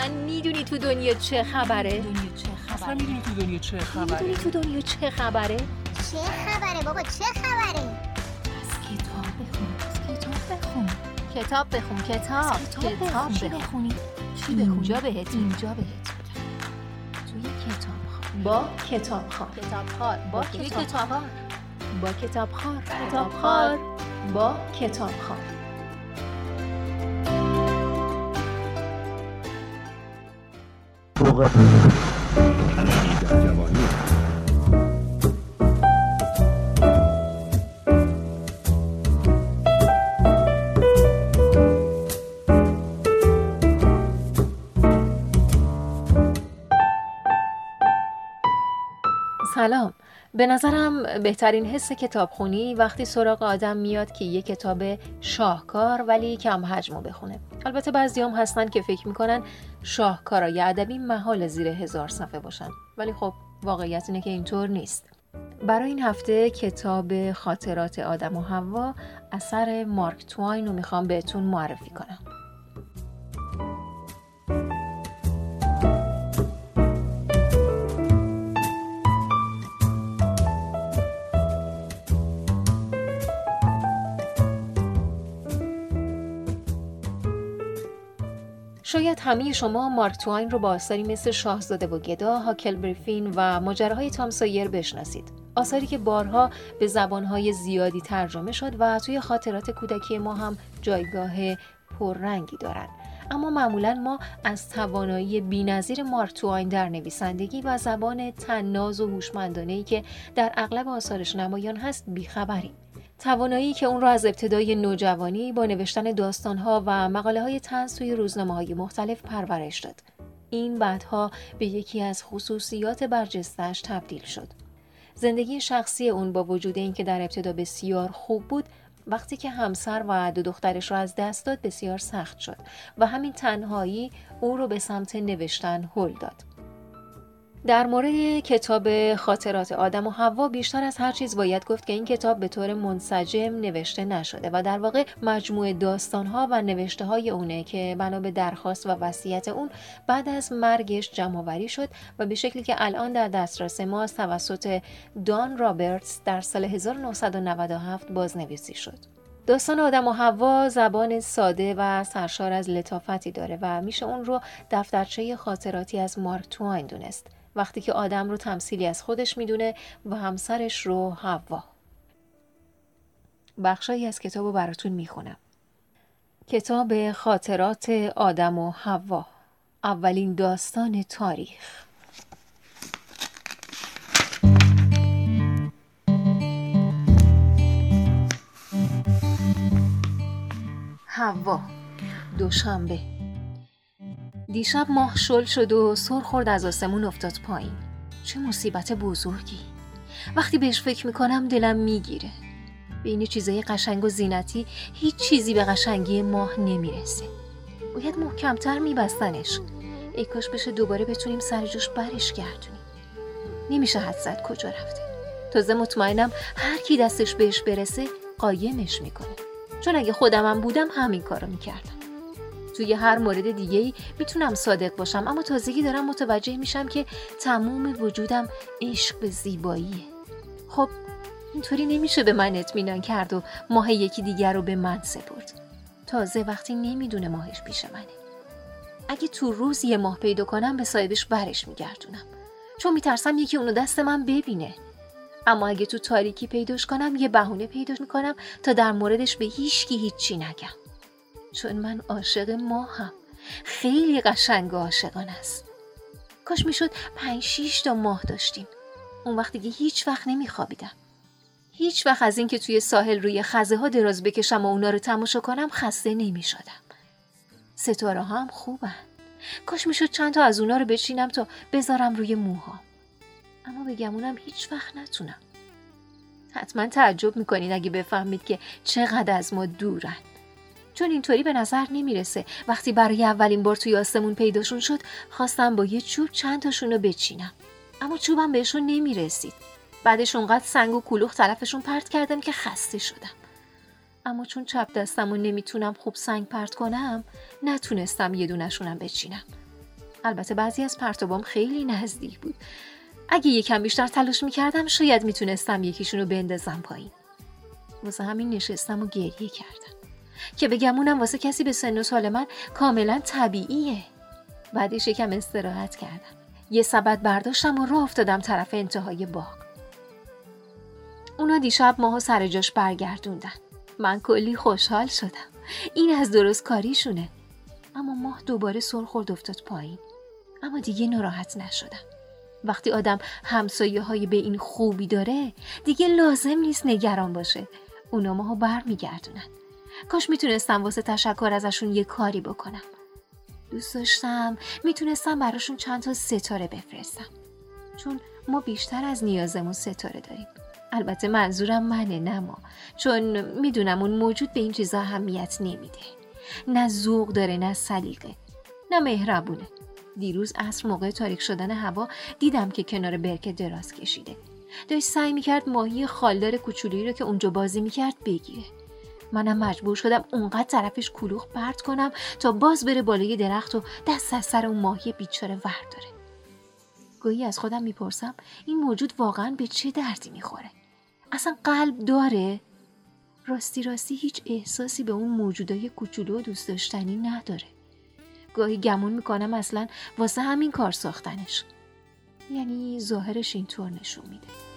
اصلا می‌دونی تو دنیا چه خبره؟ دنیا چه خبره؟ می‌دونی تو دنیا چه خبره؟ می‌دونی تو دنیا چه خبره؟ چه خبره بابا چه خبره؟ از کتاب بخون از کتاب بخون. کتاب بخون کتاب کتاب چی بخونی؟ چی بخونی؟ اینجا بهت اینجا بهت توی کتاب با کتاب خار کتاب با کتاب خار با کتاب خار کتاب خار با کتاب خار سلام. به نظرم بهترین حس کتابخونی وقتی سراغ آدم میاد که یه کتاب شاهکار ولی کم حجمو بخونه. البته بعضی هم هستن که فکر می‌کنن شاهکارای ادبی محال زیر هزار صفحه باشن. ولی خب واقعیت اینه که اینطور نیست. برای این هفته کتاب خاطرات آدم و حوا اثر مارک تواین رو می‌خوام بهتون معرفی کنم. شاید همه شما مارک تواین رو با آثاری مثل شاهزاده و گدا، هاکل بریفین و ماجراهای تام سایر بشناسید. آثاری که بارها به زبانهای زیادی ترجمه شد و توی خاطرات کودکی ما هم جایگاه پررنگی دارند. اما معمولا ما از توانایی بینظیر مارک تواین در نویسندگی و زبان تناز و هوشمندانه‌ای که در اغلب آثارش نمایان هست بیخبریم. توانایی که اون را از ابتدای نوجوانی با نوشتن داستانها و مقاله های تنز توی روزنامه های مختلف پرورش داد. این بعدها به یکی از خصوصیات برجستش تبدیل شد. زندگی شخصی اون با وجود اینکه در ابتدا بسیار خوب بود وقتی که همسر و دو دخترش را از دست داد بسیار سخت شد و همین تنهایی او رو به سمت نوشتن هل داد. در مورد کتاب خاطرات آدم و حوا بیشتر از هر چیز باید گفت که این کتاب به طور منسجم نوشته نشده و در واقع مجموعه داستانها و نوشته های اونه که بنا به درخواست و وصیت اون بعد از مرگش جمعآوری شد و به شکلی که الان در دسترس ما توسط دان رابرتس در سال 1997 بازنویسی شد. داستان آدم و حوا زبان ساده و سرشار از لطافتی داره و میشه اون رو دفترچه خاطراتی از مارک تواین دونست. وقتی که آدم رو تمثیلی از خودش می‌دونه و همسرش رو حوا. بخشایی از کتاب رو براتون می‌خونم. کتاب خاطرات آدم و حوا. اولین داستان تاریخ. حوا. دوشنبه. دیشب ماه شل شد و سر خورد از آسمون افتاد پایین. چه مصیبت بزرگی. وقتی بهش فکر می‌کنم دلم می‌گیره. بین چیزای قشنگ و زینتی هیچ چیزی به قشنگی ماه نمی‌رسه. باید محکمتر میبستنش. ای کاش بشه دوباره بتونیم سر جوش برش گردونیم. نمیشه حد زد کجا رفته. تازه مطمئنم هر کی دستش بهش برسه قایمش می‌کنه. چون اگه خودمم بودم همین کارو می‌کردم. توی هر مورد دیگه می‌تونم صادق باشم. اما تازگی دارم متوجه میشم که تموم وجودم عشق به زیباییه خب اینطوری نمیشه به من اطمینان کرد و ماه یکی دیگر رو به من سپرد. تازه وقتی نمی‌دونه ماهش پیش منه. اگه تو روز یه ماه پیدا کنم به صاحبش برش میگردونم. چون میترسم یکی اونو دست من ببینه. اما اگه تو تاریکی پیداش کنم یه بهونه پیدا می‌کنم تا در موردش به هیچکی هیچی نگم. چون من عاشق ماهم. خیلی قشنگ و عاشقان است. کاش می‌شد پنج شیش تا ماه داشتیم. اون وقت دیگه هیچ وقت نمیخوابیدم. هیچ وقت از اینکه توی ساحل روی خزه ها دراز بکشم و اونا رو تماشا کنم خسته نمی‌شدم. ستاره ها هم خوبن. کاش می‌شد چند تا از اونا رو بچینم تا بذارم روی موها اما بگمونم هیچ وقت نتونم. حتما تعجب می‌کنین اگه بفهمید که چقدر از ما دورن. چون اینطوری به نظر نمی‌رسه. وقتی برای اولین بار توی آسمون پیداشون شد خواستم با یه چوب چند تاشون رو بچینم. اما چوبم بهشون نمی‌رسید. بعدش اونقدر سنگ و کلوخ طرفشون پرت کردم که خسته شدم. اما چون چپ دستم و نمی‌تونم خوب سنگ پرت کنم نتونستم یه دونشونم بچینم. البته بعضی از پرتابام خیلی نزدیک بود. اگه یکم بیشتر تلاش می‌کردم شاید می‌تونستم یکیشونو بندازم پایین. واسه همین نشستم و گریه کردم. که بگمونم واسه کسی به سن و سال من کاملا طبیعیه. بعدش یکم استراحت کردم. یه سبد برداشتم و راه افتادم طرف انتهای باغ. اونا دیشب ماها سر جاش برگردوندن. من کلی خوشحال شدم. این از درست کاریشونه. اما ماه دوباره سر خورد افتاد پایین. اما دیگه ناراحت نشدم. وقتی آدم همسایه های به این خوبی داره دیگه لازم نیست نگران باشه. اونا ماها بر میگردونن کاش می‌تونستم واسه تشکر ازشون یه کاری بکنم. دوست داشتم می‌تونستم براشون چند تا ستاره بفرستم. چون ما بیشتر از نیازمون ستاره داریم. البته منظورم منه نه ما. چون می‌دونم اون موجود به این چیزا اهمیت نمیده. نه ذوق داره نه سلیقه نه مهربونه. دیروز عصر موقع تاریک شدن هوا دیدم که کنار برکه دراز کشیده. داشت سعی می‌کرد ماهی خالدار کوچولویی رو که اونجا بازی می‌کرد بگیره. منم مجبور شدم اونقدر طرفش کلوخ پرت کنم تا باز بره بالای درخت و دست از سر اون ماهی بیچاره ورداره. گویی از خودم می‌پرسم این موجود واقعا به چه دردی می‌خوره؟ اصلا قلب داره؟ راستی راستی هیچ احساسی به اون موجودای کوچولو دوست داشتنی نداره. گاهی گمون می‌کنم اصلا واسه همین کار ساختنش. یعنی ظاهرش اینطور نشون میده.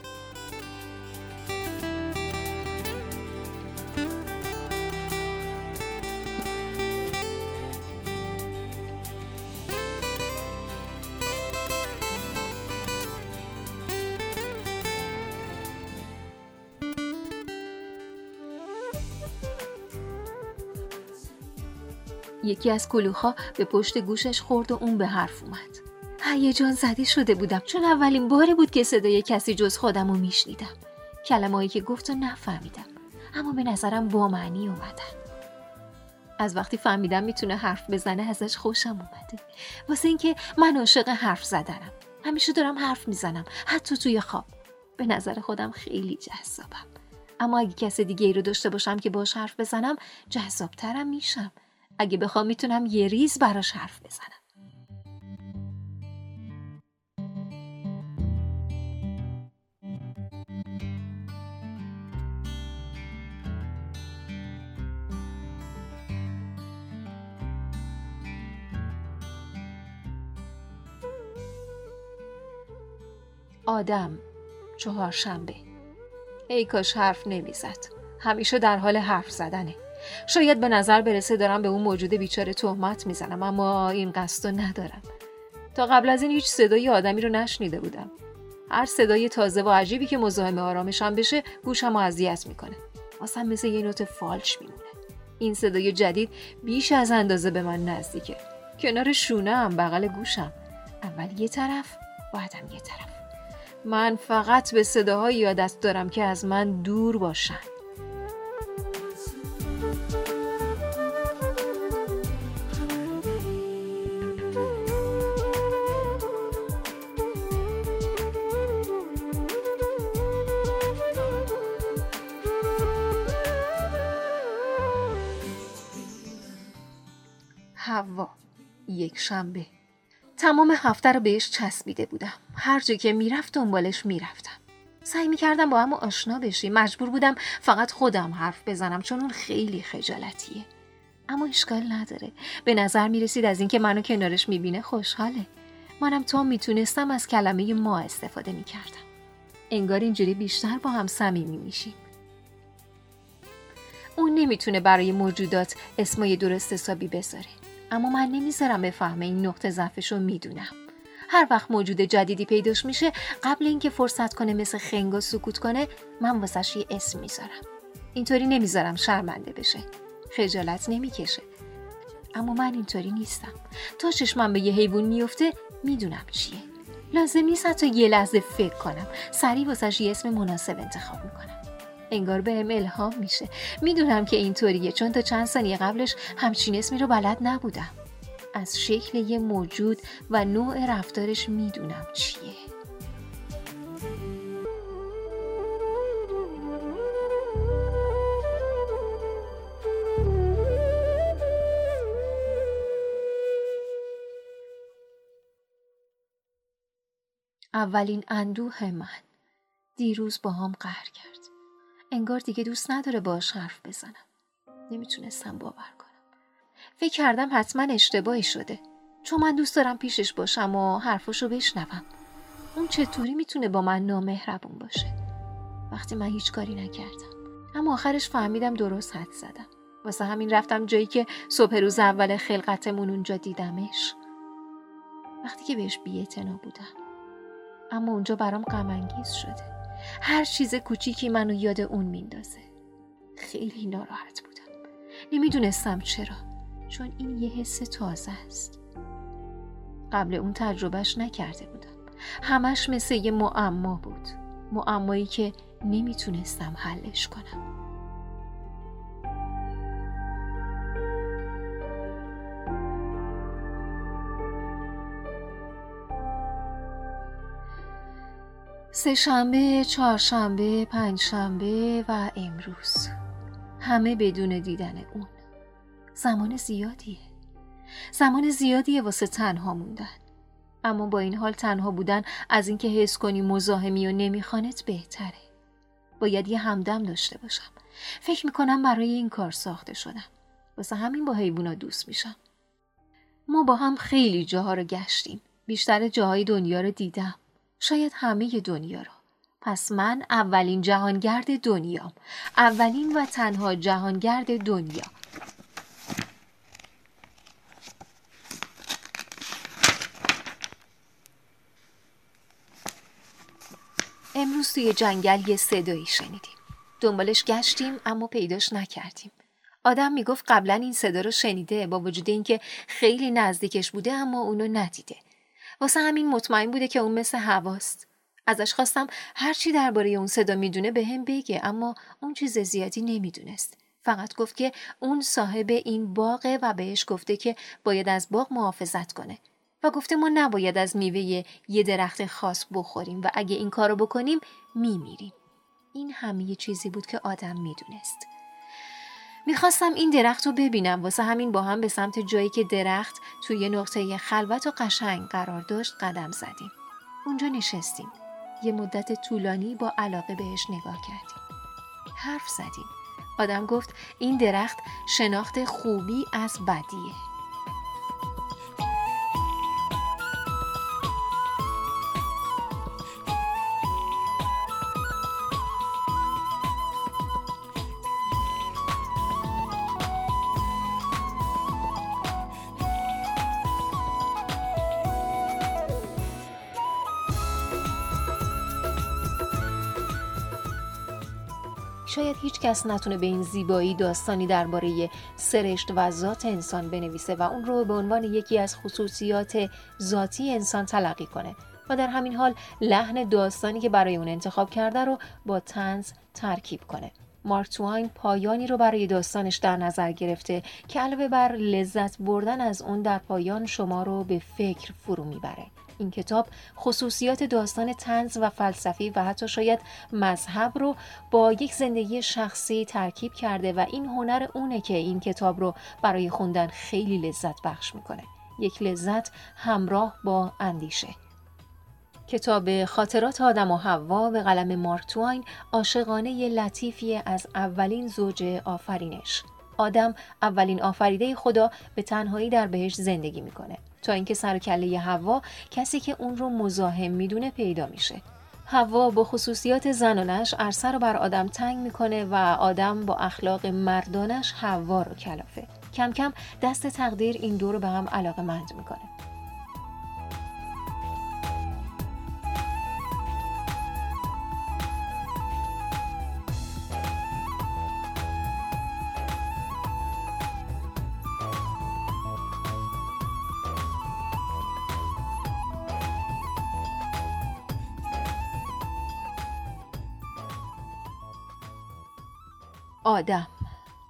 یکی از کلوخا به پشت گوشش خورد و اون به حرف اومد. هیجان زده شده بودم چون اولین باری بود که صدای کسی جز خودم رو میشنیدم. کلمهایی که گفت و نفهمیدم اما به نظرم با معنی اومدن. از وقتی فهمیدم می‌تونه حرف بزنه ازش خوشم اومده. واسه اینکه من عاشق حرف زدنم. همیشه دارم حرف می‌زنم حتی توی خواب. به نظر خودم خیلی جذابم. اما اگه کس دیگه ای رو داشته باشم که باش حرف بزنم جذابترم میشم. اگه بخوام می‌تونم یه ریز براش حرف بزنم. آدم چهارشنبه. ای کاش حرف نمی‌زد. همیشه در حال حرف زدنه. شاید به نظر برسه دارم به اون موجود بیچاره تهمت می‌زنم اما این قصد ندارم. تا قبل از این هیچ صدای آدمی رو نشنیده بودم. هر صدای تازه و عجیبی که مزاحم آرامشم بشه گوشم اذیت می‌کنه. واسم مثل یه نوت فالش میمونه. این صدای جدید بیش از اندازه به من نزدیکه. کنار شونه هم بغل گوشم. اول یه طرف بعدم یه طرف. من فقط به صداهایی عادت دارم که از من دور باشن. یک شنبه تمام هفته رو بهش چسبیده بودم. هر جا که می‌رفت دنبالش می‌رفتم. سعی می‌کردم با هم آشنا بشیم مجبور بودم فقط خودم حرف بزنم چون اون خیلی خجالتیه. اما اشکال نداره. به نظر می‌رسید از اینکه منو کنارش می‌بینه خوشحاله. منم تا می‌تونستم از کلمه ما استفاده می‌کردم. انگار اینجوری بیشتر با هم صمیمی میشیم. اون نمی‌تونه برای موجودات اسمای درست حسابی بذاره. اما من نمی‌ذارم بفهمه این نقطه ضعفش رو می‌دونم. هر وقت موجود جدیدی پیداش میشه قبل اینکه فرصت کنه مثل خنگا سکوت کنه من واسش یه اسم می‌ذارم. اینطوری نمی‌ذارم شرمنده بشه. خجالت نمی‌کشه. اما من اینطوری نیستم. تا چشمم به یه حیوان میفته می‌دونم چیه. لازم نیست حتی یه لحظه فکر کنم. سریع واسش یه اسم مناسب انتخاب می‌کنم. انگار بهم الهام میشه. می‌دونم که اینطوریه چون تا چند ثانیه قبلش همچین اسمی رو بلد نبودم. از شکل یه موجود و نوع رفتارش می‌دونم چیه. اولین اندوه من. دیروز با هم قهر کرد. انگار دیگه دوست نداره باش حرف بزنم. نمی‌تونستم باور کنم. فکر کردم حتما اشتباهی شده. چون من دوست دارم پیشش باشم و حرفاشو بشنوم. اون چطوری می‌تونه با من نامهربون باشه؟ وقتی من هیچ کاری نکردم. اما آخرش فهمیدم درست حد زدم. واسه همین رفتم جایی که صبح روز اول خلقتمون اونجا دیدمش. وقتی که بهش بیعتنا بودم. اما اونجا برام غمانگیز شده. هر چیز کوچیکی منو یاد اون میندازه. خیلی ناراحت بودم. نمی‌دونستم چرا چون این یه حس تازه است. قبل اون تجربهش نکرده بودم. همش مثل یه معما بود. معمایی که نمی‌تونستم حلش کنم. سه شنبه، چهارشنبه، پنجشنبه و امروز. همه بدون دیدن اون. زمان زیادیه. زمان زیادیه واسه تنها موندن. اما با این حال تنها بودن از اینکه حس کنی مزاحمی و نمیخوانت بهتره. باید یه همدم داشته باشم. فکر می‌کنم برای این کار ساخته شدم. واسه همین با حیوونا دوست میشم. ما با هم خیلی جاها رو گشتیم. بیشتر جاهای دنیا رو دیدم. شاید همه دنیا رو. پس من اولین جهانگرد دنیام. اولین و تنها جهانگرد دنیا. امروز توی جنگل یه صدایی شنیدیم. دنبالش گشتیم اما پیداش نکردیم. آدم می‌گفت قبلا این صدا رو شنیده با وجود اینکه خیلی نزدیکش بوده اما اونو ندیده. واسه همین مطمئن بوده که اون مثل هواست ازش خواستم هر چی درباره اون صدا می‌دونه به هم بگه اما اون چیز زیادی نمی‌دونست فقط گفت که اون صاحب این باغه و بهش گفته که باید از باغ محافظت کنه و گفته ما نباید از میوه یه درخت خاص بخوریم و اگه این کارو بکنیم میمیریم. این همه چیزی بود که آدم می‌دونست. می‌خواستم این درخت رو ببینم واسه همین با هم به سمت جایی که درخت توی نقطه خلوت و قشنگ قرار داشت قدم زدیم. اونجا نشستیم. یه مدت طولانی با علاقه بهش نگاه کردیم. حرف زدیم. آدم گفت این درخت شناخت خوبی از بدیه. شاید هیچ کس نتونه به این زیبایی داستانی درباره سرشت و ذات انسان بنویسه و اون رو به عنوان یکی از خصوصیات ذاتی انسان تلقی کنه و در همین حال لحن داستانی که برای اون انتخاب کرده رو با تنز ترکیب کنه. مارک توین پایانی رو برای داستانش در نظر گرفته که علاوه بر لذت بردن از اون در پایان شما رو به فکر فرو می‌بره. این کتاب خصوصیات داستان تنز و فلسفی و حتی شاید مذهب رو با یک زندگی شخصی ترکیب کرده و این هنر اونه که این کتاب رو برای خوندن خیلی لذت بخش می‌کنه. یک لذت همراه با اندیشه. کتاب خاطرات آدم و حوا به قلم مارک توین عاشقانه لطیفی از اولین زوج آفرینش. آدم اولین آفریده خدا به تنهایی در بهش زندگی می‌کنه. تا اینکه سر و کله هوا کسی که اون رو مزاحم می‌دونه پیدا میشه. هوا با خصوصیات زنانش عرصه رو بر آدم تنگ می‌کنه و آدم با اخلاق مردانش هوا رو کلافه. کم کم دست تقدیر این دو رو به هم علاقه مند می‌کنه. آدم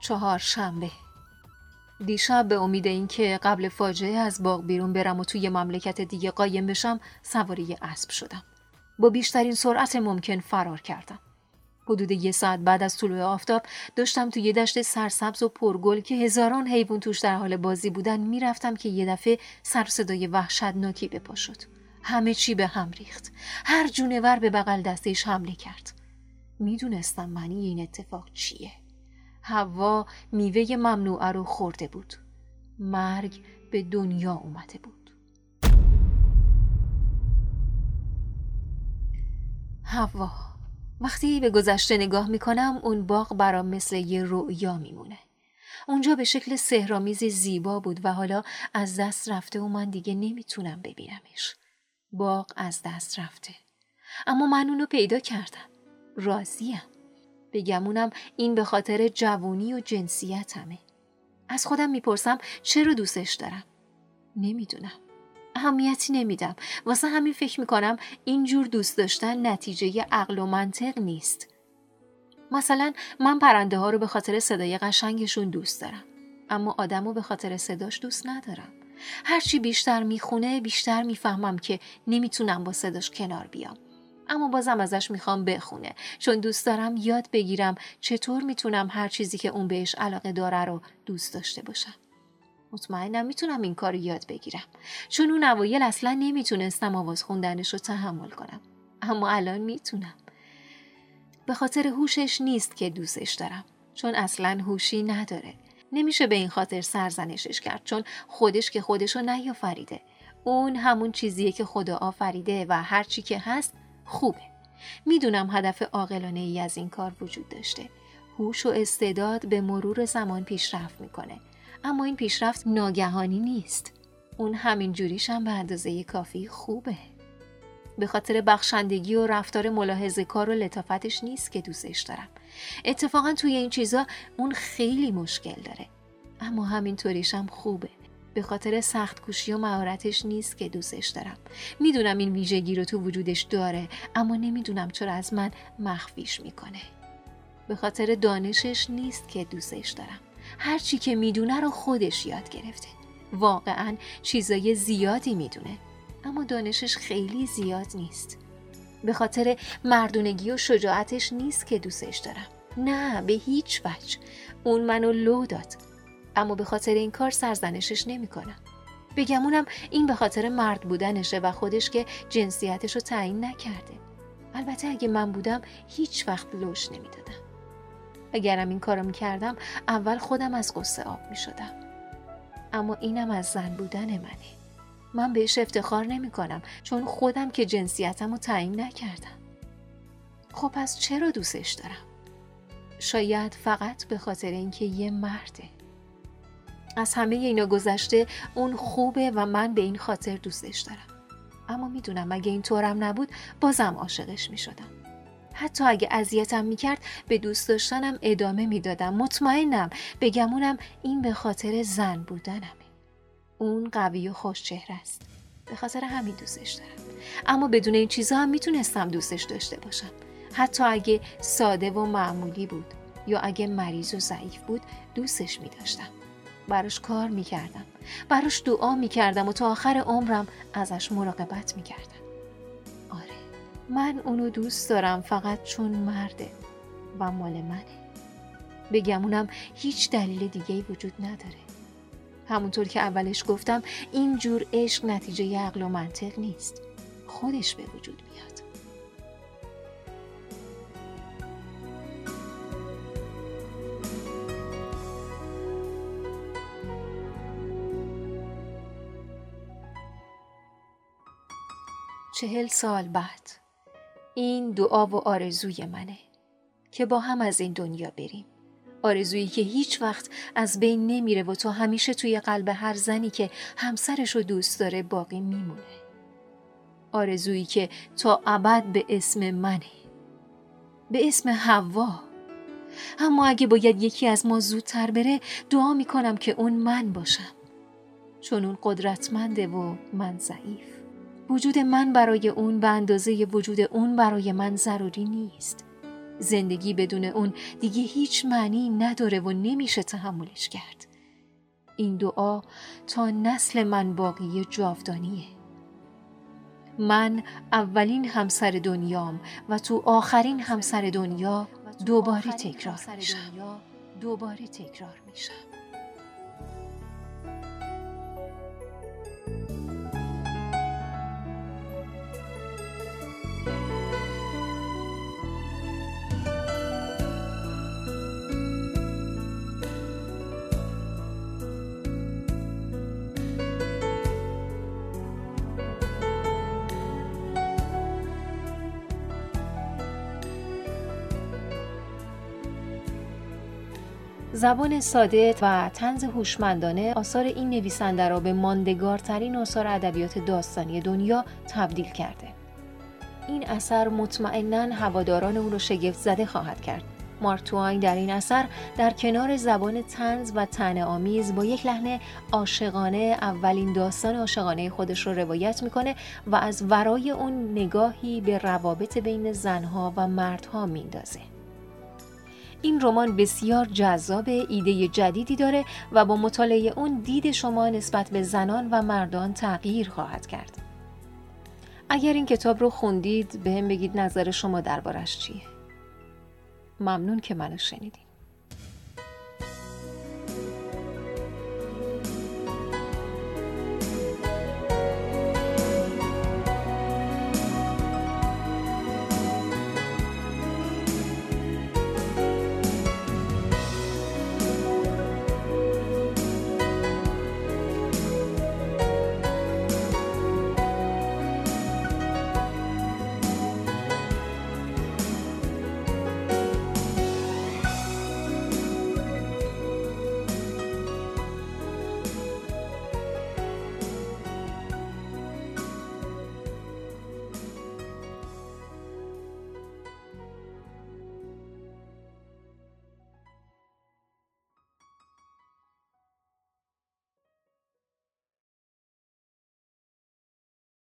چهار شنبه دیشب به امید اینکه قبل فاجعه از باغ بیرون برم و توی مملکت دیگه قایم بشم سواری اسب شدم. با بیشترین سرعت ممکن فرار کردم. حدود یه ساعت بعد از طلوع آفتاب داشتم توی دشت سرسبز و پرگل که هزاران حیوان توش در حال بازی بودن می‌رفتم که یه دفعه سر صدای وحشتناکی به پا شد. همه چی به هم ریخت. هر جونور به بغل دستش حمله کرد. می‌دونستم معنی این اتفاق چیه. هوا میوه ممنوعه رو خورده بود. مرگ به دنیا اومده بود. هوا وقتی به گذشته نگاه می‌کنم اون باغ برام مثل یه رؤیا میمونه. اونجا به شکل سهرامیز زیبا بود و حالا از دست رفته و من دیگه نمی‌تونم ببینمش. باغ از دست رفته. اما من اونو پیدا کردم. راضیم. بگمونم این به خاطر جوونی و جنسیتمه از خودم می‌پرسم چرا دوستش دارم؟ نمی‌دونم. اهمیتی نمیدم. واسه همین فکر می‌کنم اینجور دوست داشتن نتیجه عقل و منطق نیست. مثلا من پرنده ها رو به خاطر صدای قشنگشون دوست دارم اما آدم رو به خاطر صداش دوست ندارم. هرچی بیشتر می‌خونه بیشتر می‌فهمم که نمی‌تونم با صداش کنار بیام. اما بازم ازش می‌خوام بخونه. چون دوست دارم یاد بگیرم چطور می‌تونم هر چیزی که اون بهش علاقه داره رو دوست داشته باشم. مطمئنم می‌تونم این کار یاد بگیرم. چون اون اوایل اصلا نمی‌تونستم آواز خوندنش رو تحمل کنم. اما الان می‌تونم. به خاطر هوشش نیست که دوستش دارم. چون اصلا هوشی نداره. نمیشه به این خاطر سرزنشش کرد. چون خودش که خودشو نیافریده. اون همون چیزیه که خدا آفریده و هر چی که هست خوبه. می‌دونم هدف عاقلانه ای از این کار وجود داشته. هوش و استعداد به مرور زمان پیشرفت می‌کنه. اما این پیشرفت ناگهانی نیست. اون همین جوریش هم به اندازه کافی خوبه. به خاطر بخشندگی و رفتار ملاحظه کار و لطافتش نیست که دوستش دارم. اتفاقا توی این چیزا اون خیلی مشکل داره. اما همینطوریش هم خوبه. به خاطر سخت کوشی و مهارتش نیست که دوستش دارم. می‌دونم این ویژگی رو تو وجودش داره اما نمی‌دونم چرا از من مخفیش می‌کنه. به خاطر دانشش نیست که دوستش دارم. هرچی که می‌دونه رو خودش یاد گرفته. واقعا چیزای زیادی می‌دونه اما دانشش خیلی زیاد نیست. به خاطر مردونگی و شجاعتش نیست که دوستش دارم. نه به هیچ وجه. اون منو لو داد. اما به خاطر این کار سرزنشش نمی‌کنم. بگمونم این به خاطر مرد بودنشه و خودش که جنسیتش رو تعیین نکرده. البته اگه من بودم هیچ وقت لوش نمی‌دادم. اگرم این کارو می‌کردم اول خودم از قصه آب می‌شدم. اما اینم از زن بودن منه. من بهش افتخار نمی کنم چون خودم که جنسیتم رو تعیین نکردم. خب پس چرا دوستش دارم؟ شاید فقط به خاطر اینکه یه مرده. از همه اینا گذشته اون خوبه و من به این خاطر دوستش دارم. اما می‌دونم اگه این طورم نبود بازم عاشقش می‌شدم. حتی اگه اذیتم می‌کرد به دوست داشتنم ادامه می‌دادم. مطمئنم بگمونم این به خاطر زن بودنم اون قوی و خوش چهره است. به خاطر همین دوستش دارم. اما بدون این چیزها هم می‌تونستم دوستش داشته باشم. حتی اگه ساده و معمولی بود یا اگه مریض و ضعیف بود دوستش میداشتم. براش کار می‌کردم. براش دعا می‌کردم و تا آخر عمرم ازش مراقبت می‌کردم. آره من اونو دوست دارم فقط چون مرده و مال منه. بگمونم هیچ دلیل دیگه وجود نداره. همونطور که اولش گفتم این جور عشق نتیجه عقل و منطق نیست. خودش به وجود میاد. چهل سال بعد این دعا و آرزوی منه که با هم از این دنیا بریم آرزویی که هیچ وقت از بین نمیره و تو همیشه توی قلب هر زنی که همسرش رو دوست داره باقی میمونه. آرزویی که تا ابد به اسم منه. به اسم حوا. اما اگه باید یکی از ما زودتر بره دعا می‌کنم که اون من باشم. چون اون قدرتمنده و من ضعیف. وجود من برای اون به اندازه وجود اون برای من ضروری نیست. زندگی بدون اون دیگه هیچ معنی نداره و نمیشه تحملش کرد. این دعا تا نسل من باقی جاودانیه. من اولین همسر دنیام و تو آخرین همسر دنیا دوباره تکرار میشم. دوباره تکرار میشم. زبان ساده و تنز هوشمندانه آثار این نویسنده را به ماندگارترین آثار ادبیات داستانی دنیا تبدیل کرده. این اثر مطمئنا هواداران او را شگفت زده خواهد کرد. مارتواین در این اثر در کنار زبان تنز و تن آمیز با یک لحن عاشقانه اولین داستان عاشقانه خودش رو روایت می‌کنه و از ورای اون نگاهی به روابط بین زنها و مردها میندازه. این رمان بسیار جذاب ایده جدیدی داره و با مطالعه اون دید شما نسبت به زنان و مردان تغییر خواهد کرد. اگر این کتاب رو خوندید به هم بگید نظر شما دربارش چیه؟ ممنون که منو شنیدین.